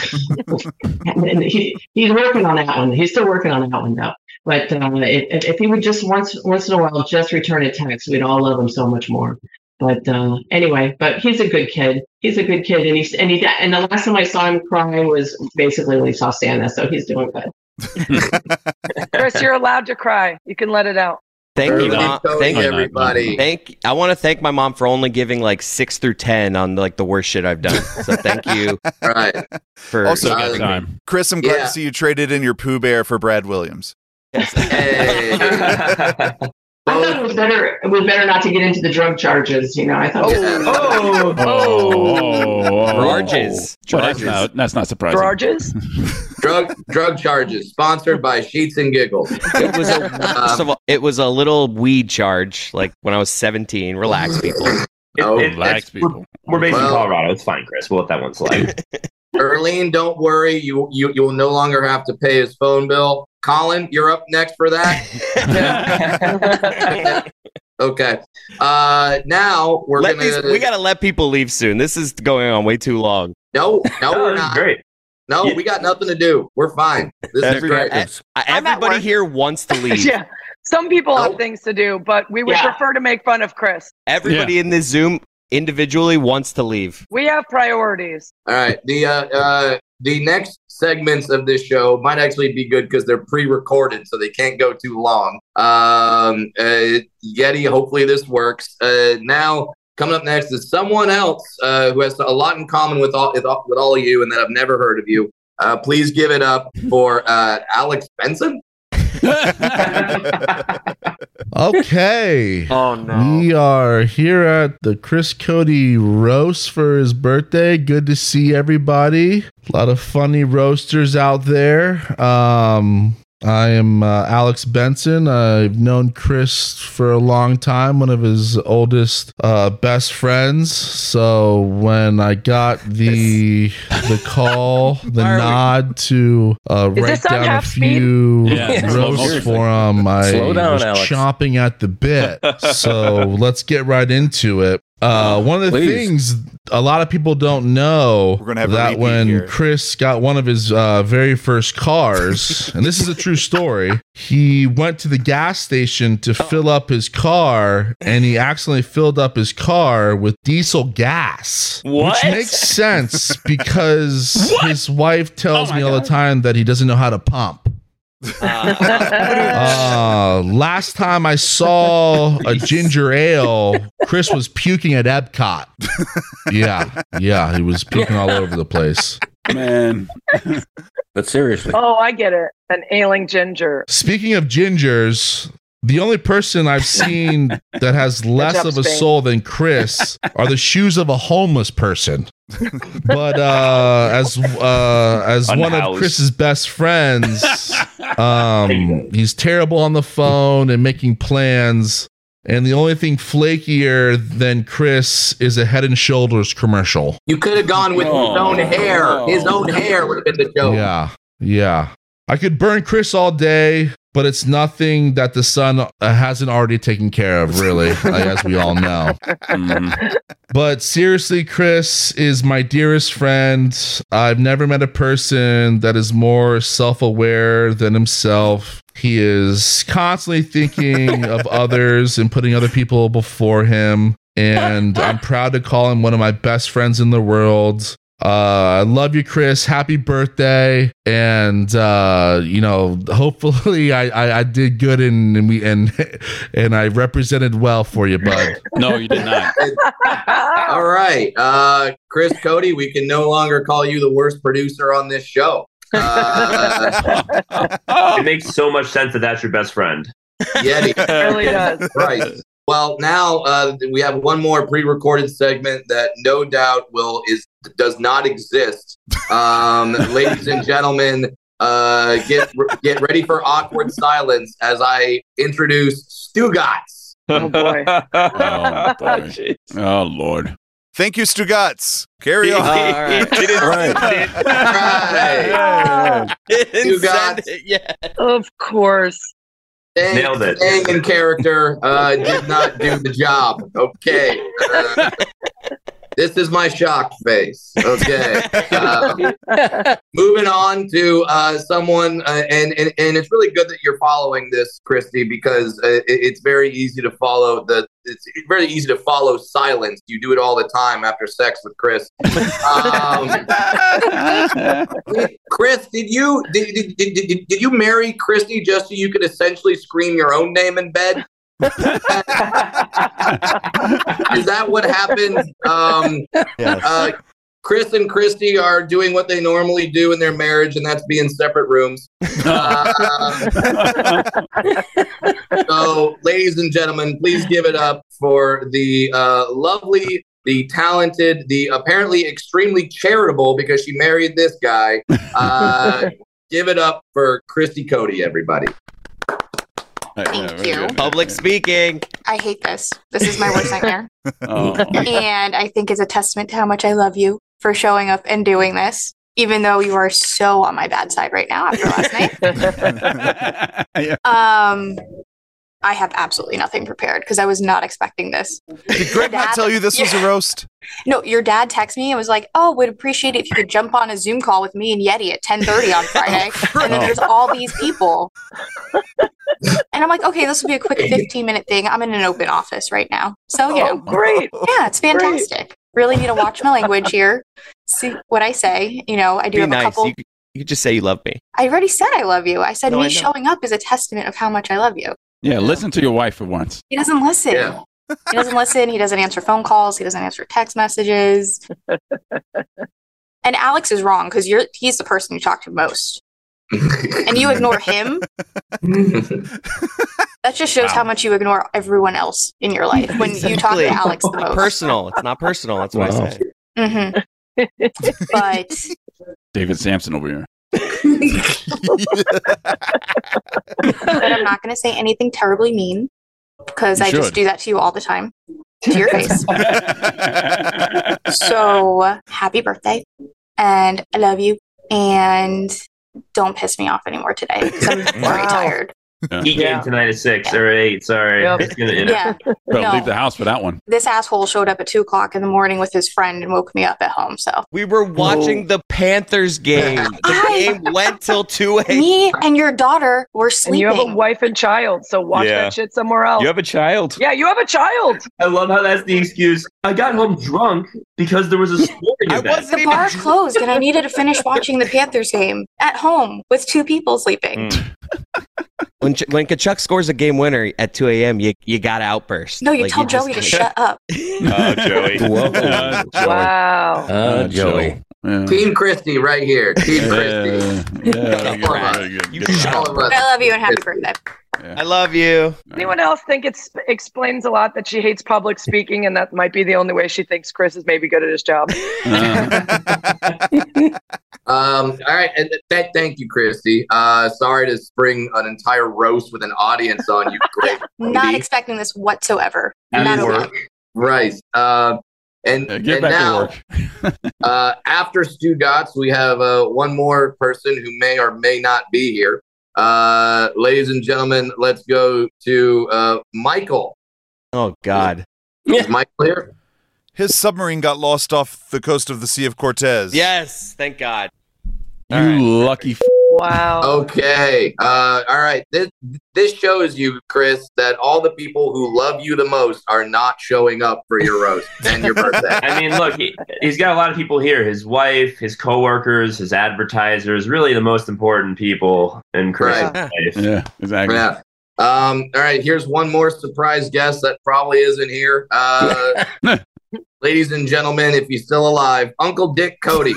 and, and he, he's working on that one. He's still working on that one though. But uh, if, if he would just once once in a while just return a text, we'd all love him so much more. But uh, anyway, but he's a good kid. He's a good kid, and he's and he and the last time I saw him cry was basically when he saw Santa. So he's doing good. Chris, you're allowed to cry. You can let it out. Thank you, mom. Thank you, everybody. Thank. I want to thank my mom for only giving like six through ten on like the worst shit I've done. So thank you Right. for Also, giving me- Time. Chris, I'm glad Yeah. to see you traded in your Pooh Bear for Brad Williams. Hey. I thought it was better. It was better not to get into the drug charges. You know, I thought. Oh, oh, oh. oh, Charges. Well, that's Charges. not that's not surprising. Charges? drug drug charges sponsored by Sheets and Giggles. It was a first of it was a little weed charge. Like when I was seventeen. Relax, people. It- Oh, it- Relax, it's- we're, people. we're based in Colorado. It's fine, Chris. We'll let that one slide. Erlene, don't worry. You you you will no longer have to pay his phone bill. Colin, you're up next for that. okay. Uh, now we're Let gonna. these, we gotta let people leave soon. This is going on way too long. no, no, No, we're not. great. No, Yeah. we got nothing to do. We're fine. This is great. I'm at everybody here wants to leave. yeah. Some people have things to do, but we would Yeah. prefer to make fun of Chris. Everybody in this Zoom individually wants to leave. We have priorities. All right. The uh, uh, the next segments of this show might actually be good because they're pre-recorded, so they can't go too long. Um, uh, Yeti, hopefully this works. Uh, now coming up next is someone else uh, who has a lot in common with all with all, with all of you, and that I've never heard of you. Uh, please give it up for uh, Alex Benson. Okay. Oh no. We are here at the Chris Cote roast for his birthday. Good to see everybody. A lot of funny roasters out there. Um, I am uh, Alex Benson. I've known Chris for a long time, one of his oldest uh, best friends. So when I got the the call, the are we- nod to uh, write down a few Yeah, roasts for him, I down, was Alex. chomping at the bit. so let's get right into it. Uh, one of the Please. things a lot of people don't know We're gonna have that when here. Chris got one of his uh, very first cars, and this is a true story, he went to the gas station to fill up his car, and he accidentally filled up his car with diesel gas. What? Which makes sense because his wife tells Oh me all God. the time that he doesn't know how to pump. Uh, last time I saw a ginger ale, Chris was puking at Epcot. Yeah, yeah, he was puking all over the place. Man, But seriously, Oh, I get it. An ailing ginger. Speaking of gingers, the only person I've seen that has less job, of a Spain. soul than Chris are the shoes of a homeless person. But uh, as uh, as one of Chris's best friends, um, he's terrible on the phone and making plans. And the only thing flakier than Chris is a Head and Shoulders commercial. You could have gone with his own hair. His own hair would have been the joke. Yeah, yeah. I could burn Chris all day, but it's nothing that the sun uh, hasn't already taken care of, really, like, as we all know. Mhm. But seriously, Chris is my dearest friend. I've never met a person that is more self aware than himself. He is constantly thinking of others and putting other people before him. And I'm proud to call him one of my best friends in the world. Uh, I love you, Chris. Happy birthday! And uh, you know, hopefully, I, I, I did good and, and we and and I represented well for you, bud. no, you did not. All right, uh, Chris Cote, we can no longer call you the worst producer on this show. Uh, it makes so much sense that that's your best friend. Yeti, It really does. right. Well, now uh, we have one more pre-recorded segment that no doubt will is does not exist. Um, ladies and gentlemen, uh, get get ready for awkward silence as I introduce Stugotz. Oh boy. Oh, boy. oh Lord. Thank you, Stugotz. Carry on. All right. Right. Didn't You got- it yet. Of course. Staying, Nailed it. staying in character uh, did not do the job. Okay. Uh, this is my shocked face. Okay. Uh, moving on to uh, someone, uh, and, and and it's really good that you're following this, Christy, because uh, it, it's very easy to follow the. It's very easy to follow silence. You do it all the time after sex with Chris. Um, Chris, did you did, did, did, did, did you marry Christy just so you could essentially scream your own name in bed? Is that what happened? Um, Yes. uh, Chris and Christy are doing what they normally do in their marriage, and that's be in separate rooms. Uh, so, ladies and gentlemen, please give it up for the uh, lovely, the talented, the apparently extremely charitable because she married this guy. Uh, give it up for Christy Cote, everybody. Thank you. Public speaking. I hate this. This is my worst nightmare. Oh. and I think it's a testament to how much I love you for showing up and doing this, even though you are so on my bad side right now after last night. Um, I have absolutely nothing prepared because I was not expecting this. Did Greg not tell you this was a roast? No, your dad texted me and was like, "Oh, would appreciate it if you could jump on a Zoom call with me and Yeti at 10:30 on oh, Friday." and then there's all these people. And I'm like, "Okay, this will be a quick 15 minute thing. I'm in an open office right now." So, you oh, know. great. Yeah, it's fantastic. Really need to watch my language here. See what I say. You know, I do Be have a couple You, could- you just say you love me. I already said I love you. I said No, me know. showing up is a testament of how much I love you. Yeah, listen to your wife for once. He doesn't listen. He doesn't listen. He doesn't answer phone calls. He doesn't answer text messages. and Alex is wrong because you're he's the person you talk to most. and you ignore him. that just shows how much you ignore everyone else in your life when you talk to Alex the most. Personal. It's not personal. That's what Wow. I say. hmm but David Samson over here. But I'm not going to say anything terribly mean because You I just do that to you all the time to your face. so happy birthday, and I love you, and don't piss me off anymore today because I'm very tired. Heat game tonight at six or eight. Sorry. It's gonna- Yeah. Better No. leave the house for that one. This asshole showed up at two o'clock in the morning with his friend and woke me up at home. So We were watching the Panthers game. The game went till 2 a.m. me and your daughter were And sleeping. you have a wife and child, so watch Yeah. that shit somewhere else. You have a child. yeah, you have a child. I love how that's the excuse. I got home drunk because there was a sporting I wasn't the even bar closed and I needed to finish watching the Panthers game at home with two people sleeping. Hmm. When, Ch- when Tkachuk scores a game winner at 2 a.m., you, you got outburst. No, you Like, tell just- Joey to shut up. Oh, Joey. Uh, Joey. Wow. Uh, Joey. Yeah. Team Christy right here. Team Christy. Yeah, yeah, All of us. very good. You Good shut All job. of us. I love you and happy birthday. I love you. Anyone else think it explains a lot that she hates public speaking, and that might be the only way she thinks Chris is maybe good at his job? Uh, Um, all right, and th- thank you, Christy. Uh, sorry to spring an entire roast with an audience on you. Great, Not lady. expecting this whatsoever. Not a work. right? Uh, and yeah, get and back now, to work. uh, after Stugotz, we have uh, one more person who may or may not be here. Uh, ladies and gentlemen, let's go to uh, Michael. Oh, God. Is Michael here? His submarine got lost off the coast of the Sea of Cortez. Yes, thank God. You lucky. F- Wow. Okay. Uh, all right. This this shows you, Chris, that all the people who love you the most are not showing up for your roast and your birthday. I mean, look, he, he's got a lot of people here. His wife, his coworkers, his advertisers, really the most important people in Chris's Right. life. yeah, exactly. Yeah. Um, all right, here's one more surprise guest that probably isn't here. Uh, ladies and gentlemen, if he's still alive, Uncle Dick Cote.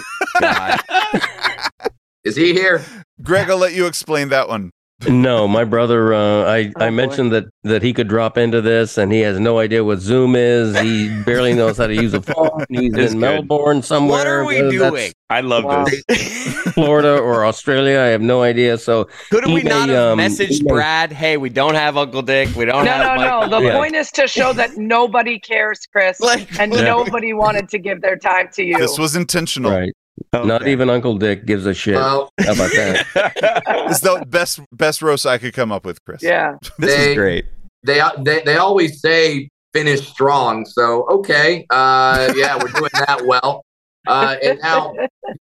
Is he here? Greg, I'll let you explain that one. No, my brother. Uh, I Oh, I mentioned that that he could drop into this, and he has no idea what Zoom is. He barely knows how to use a phone. He's It's in good. Melbourne somewhere. What are we that's doing? I love Wow. this. Florida or Australia? I have no idea. So Could he we not may, have um, he messaged may- Brad? Hey, we don't have Uncle Dick. We don't No, have no, no. The Yeah. point is to show that nobody cares, Chris, Like, and Yeah. nobody wanted to give their time to you. This was intentional. Right. Not even Uncle Dick gives a shit. Well- How about that? It's the best best roast I could come up with, Chris. Yeah. They- is great. They, they they always say finish strong. So okay, uh, yeah, we're doing that well. Uh, and now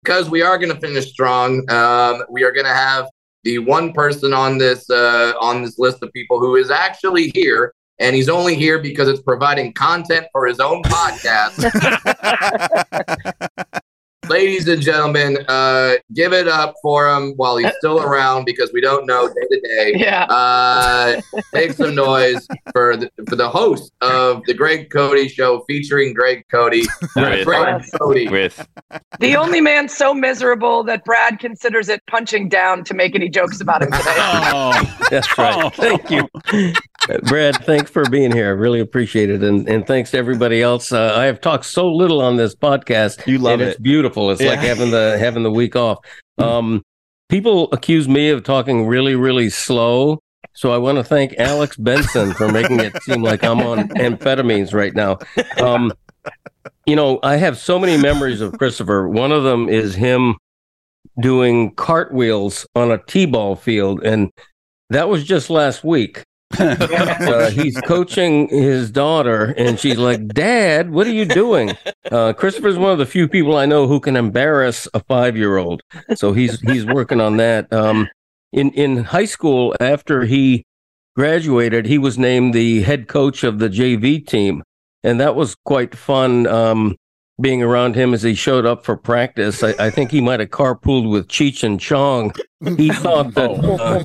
because we are going to finish strong, um, we are going to have the one person on this uh, on this list of people who is actually here. And he's only here because it's providing content for his own podcast. Ladies and gentlemen, uh, give it up for him while he's still around because we don't know day to day. Yeah. Uh, make some noise for the, for the host of the Greg Cote Show featuring Greg Cote. With- Greg Cote. With The only man so miserable that Brad considers it punching down to make any jokes about him today. Oh, that's right. Thank you, Brad. Thanks for being here. I really appreciate it, and and thanks to everybody else. Uh, I have talked so little on this podcast. You love and It's it. beautiful. It's like having the having the week off. Um, people accuse me of talking really really slow. So I want to thank Alex Benson for making it seem like I'm on amphetamines right now. Um, you know, I have so many memories of Christopher. One of them is him doing cartwheels on a t-ball field, and that was just last week. he's coaching his daughter, and she's like, "Dad, what are you doing?" Uh, Christopher's one of the few people I know who can embarrass a five-year-old, so he's he's working on that. Um, in in high school, after he graduated, he was named the head coach of the JV team, and that was quite fun. Um, being around him as he showed up for practice, I, I think he might have carpooled with Cheech and Chong. He thought that uh,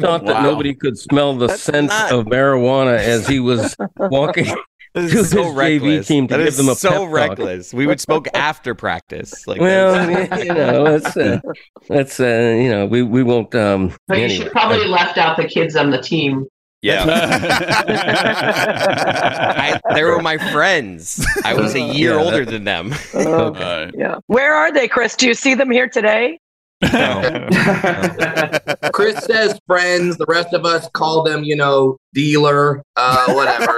thought that Wow. nobody could smell the scent of marijuana as he was walking to This his is so JV reckless. team to That give is them a so pep talk. reckless. We would smoke after practice. Like well, that's- you know, that's uh, that's uh, you know, we we won't. Um, But you should probably left out the kids on the team. I, they were my friends. I was a year Yeah, older that- than them. Uh, Yeah. Where are they, Chris? Do you see them here today? No. Chris says friends. The rest of us call them, you know, dealer, uh, whatever.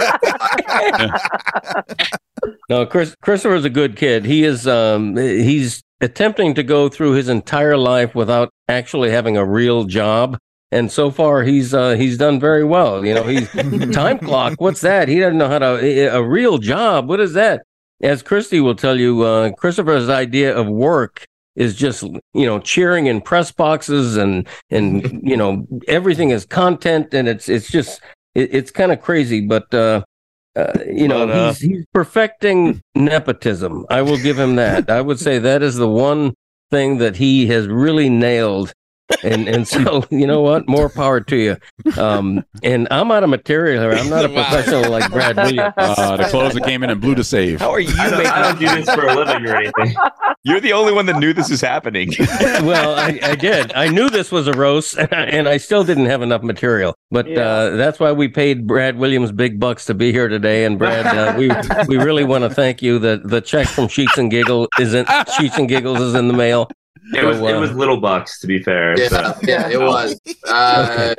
No, Chris Christopher's a good kid. He is um he's attempting to go through his entire life without actually having a real job. And so far he's uh he's done very well. You know, he's time clock. What's that? He doesn't know how to a real job. What is that? As Christy will tell you, uh Christopher's idea of work is just you know cheering in press boxes and and you know everything is content and it's it's just it, it's kind of crazy but uh uh, you know, But, uh, he's he's perfecting nepotism. I will give him that. I would say that is the one thing that he has really nailed. And and so you know what? More power to you. Um, and I'm out of material here. I'm not a professional like Brad Williams. Uh, the closer came in and blew to save. How are you I don't, I don't do this for a living or anything. You're the only one that knew this was happening. well, I, I did. I knew this was a roast, and I, and I still didn't have enough material. But uh, that's why we paid Brad Williams big bucks to be here today. And Brad, uh, we we really want to thank you. The the check from Sheets and Giggle isn't Sheets and Giggles is in the mail. It was it uh, was little bucks to be fair. Yeah, so. yeah, it was. Uh,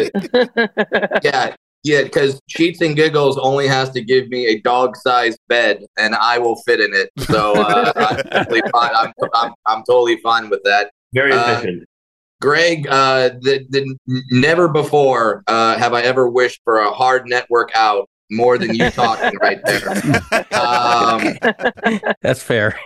yeah, yeah, because Cheats and Giggles only has to give me a dog-sized bed, and I will fit in it. So uh, I'm, totally fine. I'm, I'm, I'm totally fine with that. Very Uh, efficient. Greg, uh, the, the, never before uh, have I ever wished for a hard network out more than you talking right there. Um, That's fair.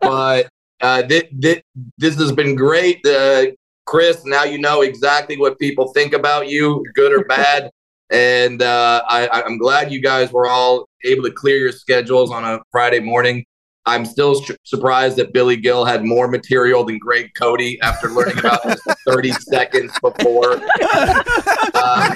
but uh, thi- thi- this has been great. Uh, Chris, now you know exactly what people think about you, good or bad. And uh, I, I'm glad you guys were all able to clear your schedules on a Friday morning. I'm still sh- surprised that Billy Gil had more material than Greg Cote after learning about this 30 seconds before. Uh,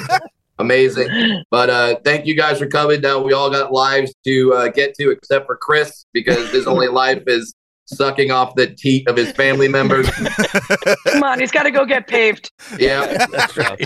amazing. But uh, thank you guys for coming. Now we all got lives to uh, get to, except for Chris, because his only life is sucking off the teat of his family members. Come on, he's got to go get paved. Yeah, that's right.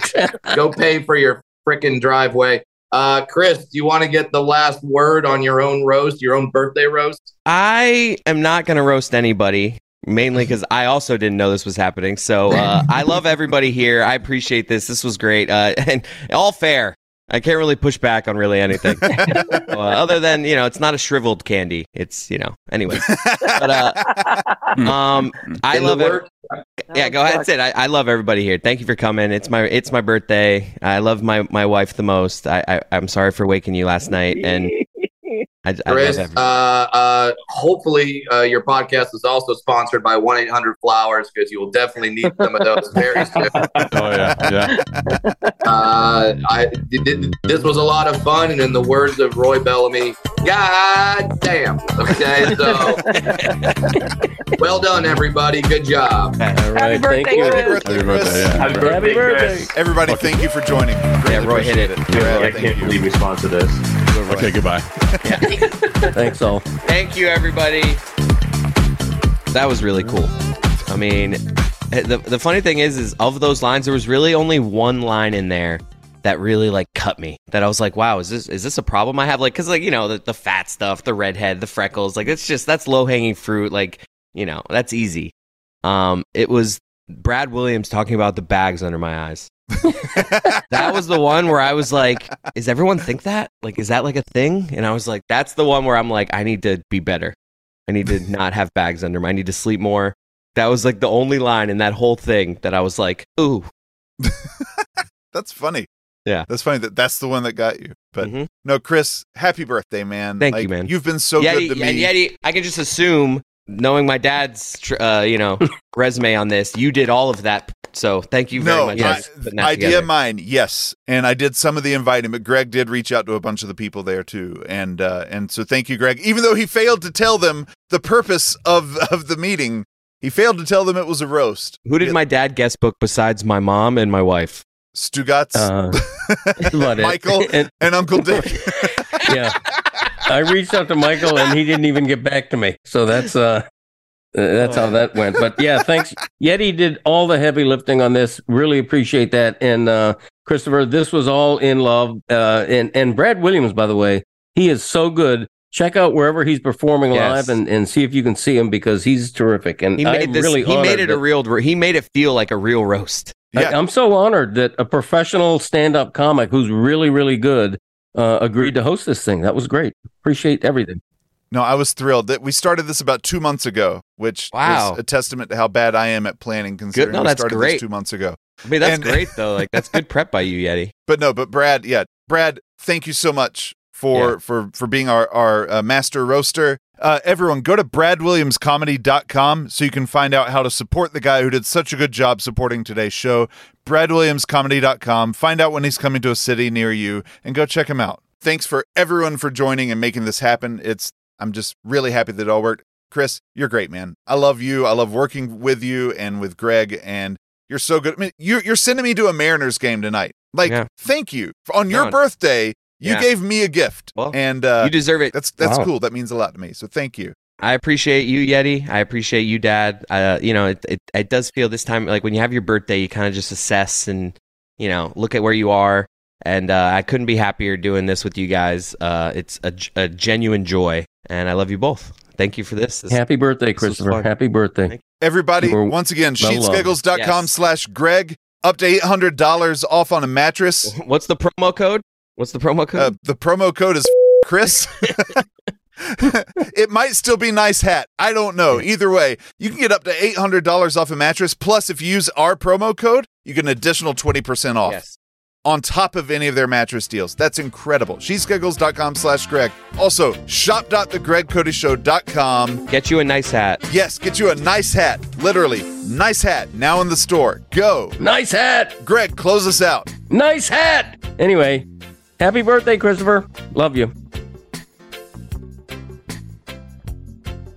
Go pay for your freaking driveway. Uh, Chris, do you want to get the last word on your own roast, your own birthday roast? I am not going to roast anybody, mainly because I also didn't know this was happening. So uh, I love everybody here. I appreciate this. This was great. Uh, and all fair. I can't really push back on really anything, uh, other than you know, it's not a shriveled candy. It's you know, anyway. But uh, um, I In love it. Yeah, go ahead, Sid. I, I love everybody here. Thank you for coming. It's my it's my birthday. I love my my wife the most. I, I I'm sorry for waking you last night, and I, I Chris, love uh, uh, hopefully uh, your podcast is also sponsored by 1 800 Flowers because you will definitely need some of those very soon. Oh yeah, yeah. Uh, I, th- th- this was a lot of fun, and in the words of Roy Bellamy, God damn. Okay, so well done, everybody. Good job. All Happy birthday, Chris. Happy birthday. Happy birthday, Happy birthday. Everybody, thank you for joining. Greatly Yeah, Roy, hit it. appreciate I Brad, can't thank you. believe we sponsored this. Okay, goodbye. Thanks all. Thank you, everybody. That was really cool. I mean, eh, the the funny thing is, is of those lines, there was really only one line in there that really like cut me. That I was like, wow, is this is this a problem I have? Like, cause like you know the, the fat stuff, the redhead, the freckles, like it's just that's low hanging fruit. Like you know that's easy. Um, it was Brad Williams talking about the bags under my eyes. that was the one where I was like, "Is everyone think that? Like, is that like a thing?" And I was like, "That's the one where I'm like, I need to be better. I need to not have bags under my. I need to sleep more." That was like the only line in that whole thing that I was like, "Ooh, That's funny. Yeah. That's funny that that's the one that got you. But Mhm. no, Chris, happy birthday, man. Thank you, man. You've been so Yeti, good to and me. Yeti, I can just assume, knowing my dad's, uh, you know, resume on this, you did all of that. So thank you very no, much. I- for idea together. mine, yes, and I did some of the inviting, but Greg did reach out to a bunch of the people there too, and uh, and so thank you, Greg. Even though he failed to tell them the purpose of of the meeting, he failed to tell them it was a roast. Who did my dad guest book besides my mom and my wife? Stugotz, Uh. Michael, And- and Uncle Dick. yeah. I reached out to Michael and he didn't even get back to me. So that's uh, that's how that went. But yeah, thanks. Yeti did all the heavy lifting on this. Really appreciate that. And uh Christopher, this was all in love. Uh and and Brad Williams, by the way, he is so good. Check out wherever he's performing Yes. live and, and see if you can see him because he's terrific. And He made I'm this. really he made it that- a real. He made it feel like a real roast. I, I'm so honored that a professional stand-up comic who's really, really good uh, agreed to host this thing. That was great. Appreciate everything. No, I was thrilled that we started this about two months ago, which Wow. is a testament to how bad I am at planning. Considering No, we that's started great. this two months ago. I mean, that's And- great though. Like that's good prep by you, Yeti. But no, but Brad, yeah, Brad, thank you so much for Yeah. for for being our our uh, master roaster. Uh, everyone, go to bradwilliamscomedy.com so you can find out how to support the guy who did such a good job supporting today's show. bradwilliamscomedy.com. Find out when he's coming to a city near you and go check him out. Thanks for everyone for joining and making this happen. It's I'm just really happy that it all worked. Chris, you're great, man. I love you. I love working with you and with Greg and you're so good. I mean, you're, you're sending me to a Mariners game tonight. Like, Yeah. thank you. On your No. birthday, you Yeah. gave me a gift. Well, and uh, you deserve it. That's that's Wow. cool. That means a lot to me. So thank you. I appreciate you, Yeti. I appreciate you, Dad. Uh, you know, it, it it does feel this time like when you have your birthday, you kind of just assess and you know look at where you are. And uh, I couldn't be happier doing this with you guys. Uh, it's a, a genuine joy, and I love you both. Thank you for this. This- Happy birthday, Christopher. fun. Happy birthday. Everybody, We're once again, well loved. sheetsgiggles.com Yes. slash Greg. Up to $800 off on a mattress. What's the promo code? What's the promo code? Uh, the promo code is Chris. it might still be nice hat. I don't know. Either way, you can get up to $800 off a mattress. Plus, if you use our promo code, you get an additional 20% off. Yes. On top of any of their mattress deals. That's incredible. Sheetsgiggles.com slash Greg. Also, shop.thegregcoteshow.com. Get you a nice hat. Yes, get you a nice hat. Literally, nice hat. Now in the store. Go. Nice hat. Greg, close us out. Nice hat. Anyway, happy birthday, Christopher. Love you.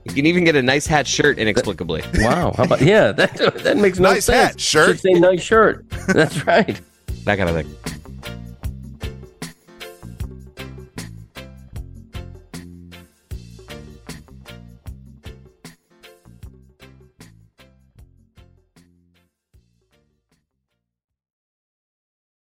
You can even get a nice hat shirt inexplicably. Wow. How about yeah? That that makes no Nice sense. hat, shirt. Should say nice shirt. That's right. Back out of there.